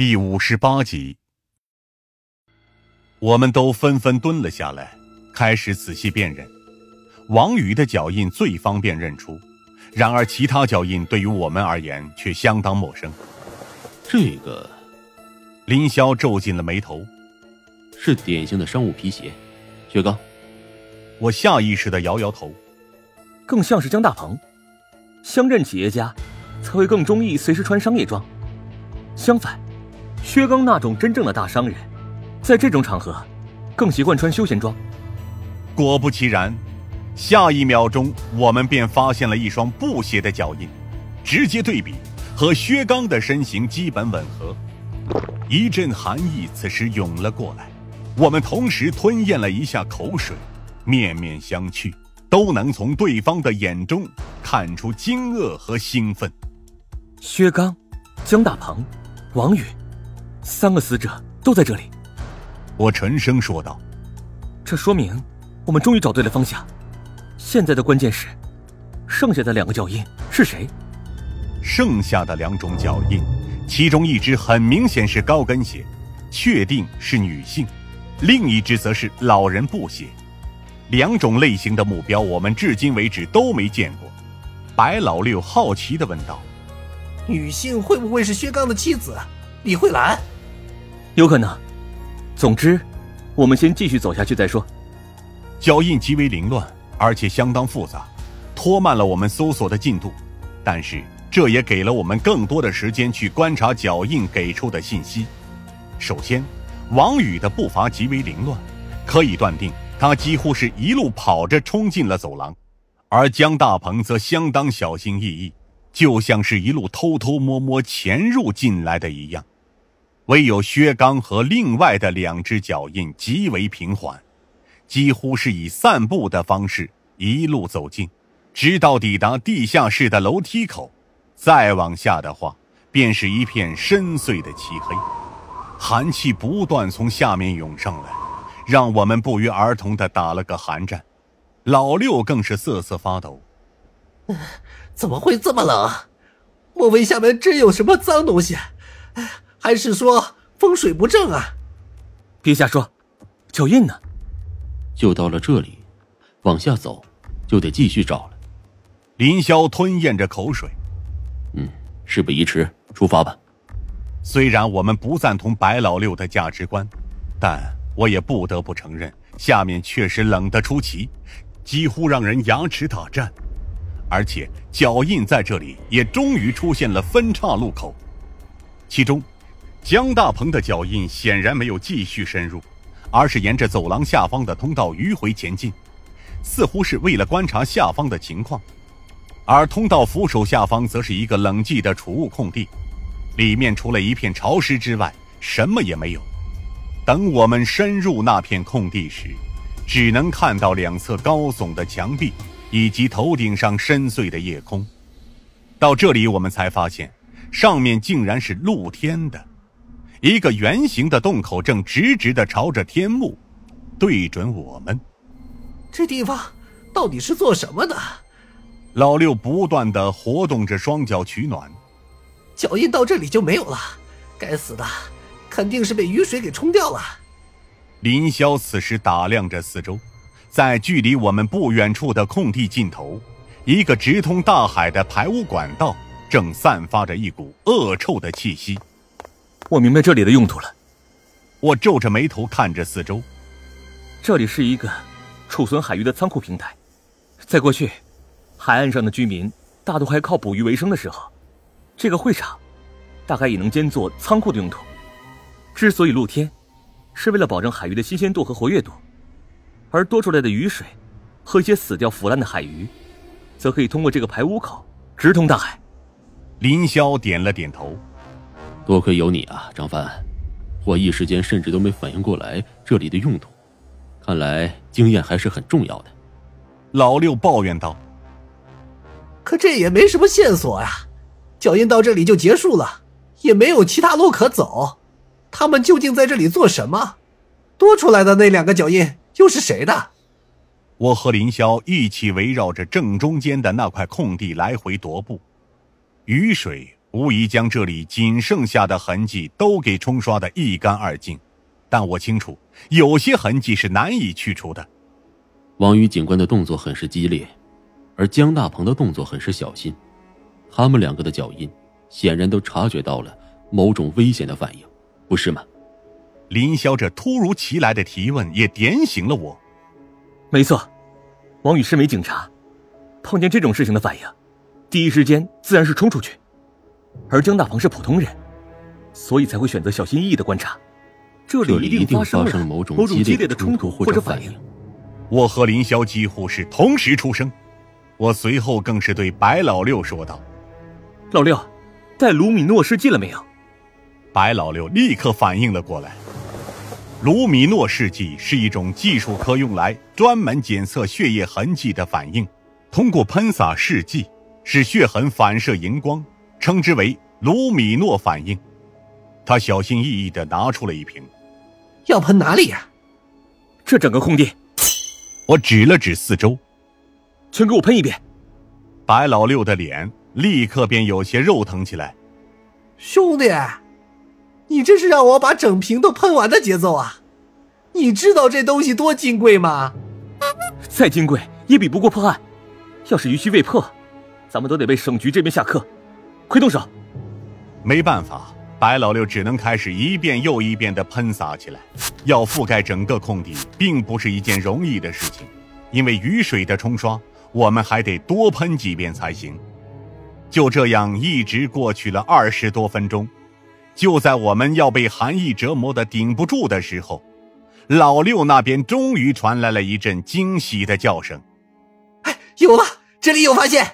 第五十八集，我们都纷纷蹲了下来，开始仔细辨认。王宇的脚印最方便认出，然而其他脚印对于我们而言却相当陌生。这个，林霄皱紧了眉头，是典型的商务皮鞋。雪刚，我下意识的摇摇头，更像是江大鹏。乡镇企业家才会更中意随时穿商业装，相反。薛刚那种真正的大商人，在这种场合，更习惯穿休闲装。果不其然，下一秒钟，我们便发现了一双布鞋的脚印，直接对比，和薛刚的身形基本吻合。一阵寒意此时涌了过来，我们同时吞咽了一下口水，面面相觑，都能从对方的眼中看出惊愕和兴奋。薛刚、江大鹏、王宇。三个死者都在这里，我沉声说道：“这说明我们终于找对了方向。现在的关键是，剩下的两个脚印是谁？剩下的两种脚印，其中一只很明显是高跟鞋，确定是女性；另一只则是老人布鞋。两种类型的目标，我们至今为止都没见过。”白老六好奇的问道：“女性会不会是薛刚的妻子李慧兰？”有可能，总之，我们先继续走下去再说。脚印极为凌乱，而且相当复杂，拖慢了我们搜索的进度。但是，这也给了我们更多的时间去观察脚印给出的信息。首先，王宇的步伐极为凌乱，可以断定他几乎是一路跑着冲进了走廊；而江大鹏则相当小心翼翼，就像是一路偷偷摸摸潜入进来的一样。唯有薛刚和另外的两只脚印极为平缓，几乎是以散步的方式一路走近，直到抵达地下室的楼梯口。再往下的话，便是一片深邃的漆黑，寒气不断从下面涌上来，让我们不约而同的打了个寒战。老六更是瑟瑟发抖。怎么会这么冷？莫非下面真有什么脏东西？还是说风水不正啊？别瞎说，脚印呢？就到了这里，往下走就得继续找了。林霄吞咽着口水，嗯，事不宜迟，出发吧。虽然我们不赞同白老六的价值观，但我也不得不承认，下面确实冷得出奇，几乎让人牙齿打颤。而且脚印在这里也终于出现了分岔路口，其中。江大鹏的脚印显然没有继续深入，而是沿着走廊下方的通道迂回前进，似乎是为了观察下方的情况。而通道扶手下方则是一个冷寂的储物空地，里面除了一片潮湿之外，什么也没有。等我们深入那片空地时，只能看到两侧高耸的墙壁以及头顶上深邃的夜空。到这里，我们才发现，上面竟然是露天的。一个圆形的洞口正直直的朝着天幕，对准我们。这地方到底是做什么的？老六不断的活动着双脚取暖。脚印到这里就没有了，该死的，肯定是被雨水给冲掉了。林霄此时打量着四周，在距离我们不远处的空地尽头，一个直通大海的排污管道正散发着一股恶臭的气息。我明白这里的用途了。我皱着眉头看着四周，这里是一个储存海鱼的仓库平台。在过去，海岸上的居民大多还靠捕鱼为生的时候，这个会场大概也能兼做仓库的用途。之所以露天，是为了保证海鱼的新鲜度和活跃度，而多出来的雨水和一些死掉腐烂的海鱼，则可以通过这个排污口直通大海。林霄点了点头。多亏有你啊，张帆，我一时间甚至都没反应过来这里的用途。看来经验还是很重要的。老六抱怨道：“可这也没什么线索呀，脚印到这里就结束了，也没有其他路可走。他们究竟在这里做什么？多出来的那两个脚印又是谁的？”我和林霄一起围绕着正中间的那块空地来回踱步，雨水。无疑将这里仅剩下的痕迹都给冲刷得一干二净。但我清楚，有些痕迹是难以去除的。王宇警官的动作很是激烈，而江大鹏的动作很是小心。他们两个的脚印，显然都察觉到了某种危险的反应，不是吗？林霄这突如其来的提问也点醒了我。没错，王宇身为警察，碰见这种事情的反应，第一时间自然是冲出去。而江大鹏是普通人，所以才会选择小心翼翼的观察。这里一定发生了某种激烈的冲突或者反应。我和林霄几乎是同时出声，我随后更是对白老六说道：“老六，带卢米诺试剂了没有？”白老六立刻反应了过来。卢米诺试剂是一种技术科用来专门检测血液痕迹的反应，通过喷洒试剂使血痕反射荧光，称之为卢米诺反应。他小心翼翼地拿出了一瓶，要喷哪里呀？这整个空地。我指了指四周，全给我喷一遍。白老六的脸立刻便有些肉疼起来。兄弟。你这是让我把整瓶都喷完的节奏啊！你知道这东西多金贵吗？再金贵也比不过破案。要是余须未破，咱们都得被省局这边下课。快动手！没办法，白老六只能开始一遍又一遍的喷洒起来。要覆盖整个空地，并不是一件容易的事情，因为雨水的冲刷，我们还得多喷几遍才行。就这样，一直过去了二十多分钟。就在我们要被寒意折磨的顶不住的时候，老六那边终于传来了一阵惊喜的叫声：“哎，有了！这里有发现！”